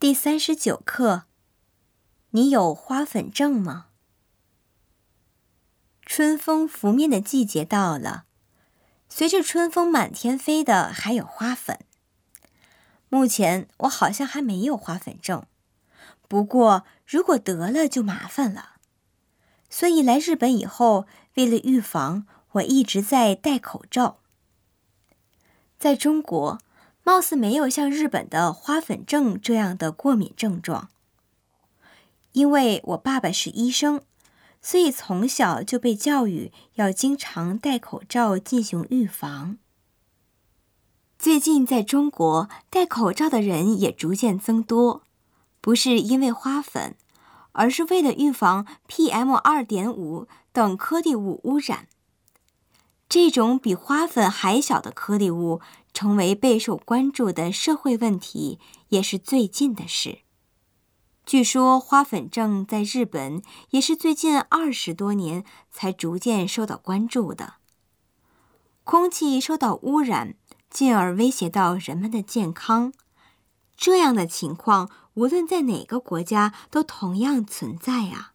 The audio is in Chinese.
第三十九课，你有花粉症吗？春风拂面的季节到了，随着春风满天飞的还有花粉。目前我好像还没有花粉症，不过如果得了就麻烦了。所以来日本以后，为了预防，我一直在戴口罩。在中国。貌似没有像日本的花粉症这样的过敏症状。因为我爸爸是医生，所以从小就被教育要经常戴口罩进行预防。最近在中国戴口罩的人也逐渐增多，不是因为花粉，而是为了预防 PM 二点五等颗粒物污染。这种比花粉还小的颗粒物。成为备受关注的社会问题也是最近的事。据说花粉症在日本也是最近二十多年才逐渐受到关注的。空气受到污染，进而威胁到人们的健康，这样的情况无论在哪个国家都同样存在啊。